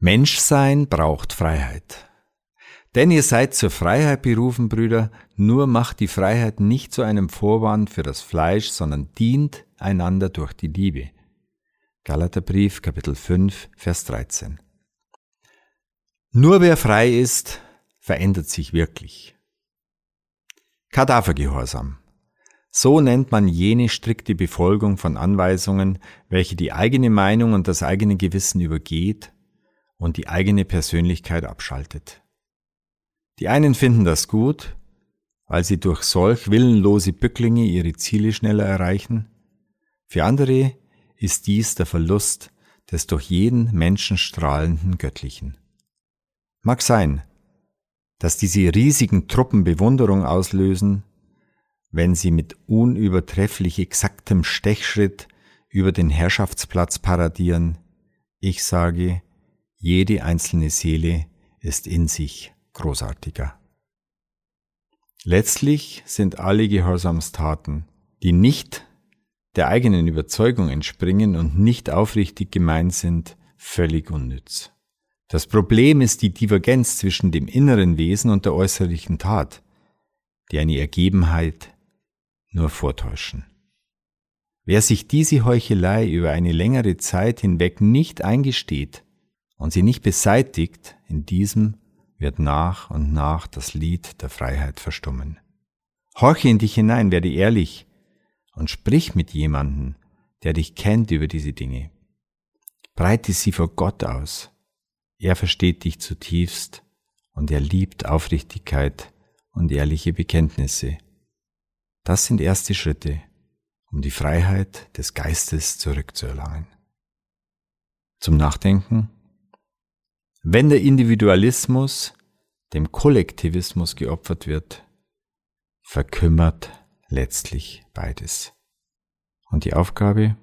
Menschsein braucht Freiheit. Denn ihr seid zur Freiheit berufen, Brüder, nur macht die Freiheit nicht zu einem Vorwand für das Fleisch, sondern dient einander durch die Liebe. Galaterbrief, Kapitel 5, Vers 13. Nur wer frei ist, verändert sich wirklich. Kadavergehorsam. So nennt man jene strikte Befolgung von Anweisungen, welche die eigene Meinung und das eigene Gewissen übergeht und die eigene Persönlichkeit abschaltet. Die einen finden das gut, weil sie durch solch willenlose Bücklinge ihre Ziele schneller erreichen. Für andere ist dies der Verlust des durch jeden Menschen strahlenden Göttlichen. Mag sein, dass diese riesigen Truppen Bewunderung auslösen, wenn sie mit unübertrefflich exaktem Stechschritt über den Herrschaftsplatz paradieren. Ich sage, jede einzelne Seele ist in sich großartiger. Letztlich sind alle Gehorsamstaten, die nicht der eigenen Überzeugung entspringen und nicht aufrichtig gemeint sind, völlig unnütz. Das Problem ist die Divergenz zwischen dem inneren Wesen und der äußerlichen Tat, die eine Ergebenheit nur vortäuschen. Wer sich diese Heuchelei über eine längere Zeit hinweg nicht eingesteht und sie nicht beseitigt, in diesem wird nach und nach das Lied der Freiheit verstummen. Horche in dich hinein, werde ehrlich und sprich mit jemandem, der dich kennt über diese Dinge. Breite sie vor Gott aus. Er versteht dich zutiefst und er liebt Aufrichtigkeit und ehrliche Bekenntnisse. Das sind erste Schritte, um die Freiheit des Geistes zurückzuerlangen. Zum Nachdenken wenn der Individualismus dem Kollektivismus geopfert wird, verkümmert letztlich beides. Und die Aufgabe?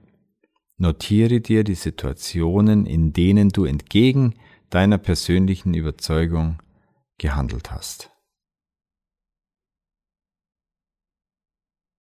Notiere dir die Situationen, in denen du entgegen deiner persönlichen Überzeugung gehandelt hast.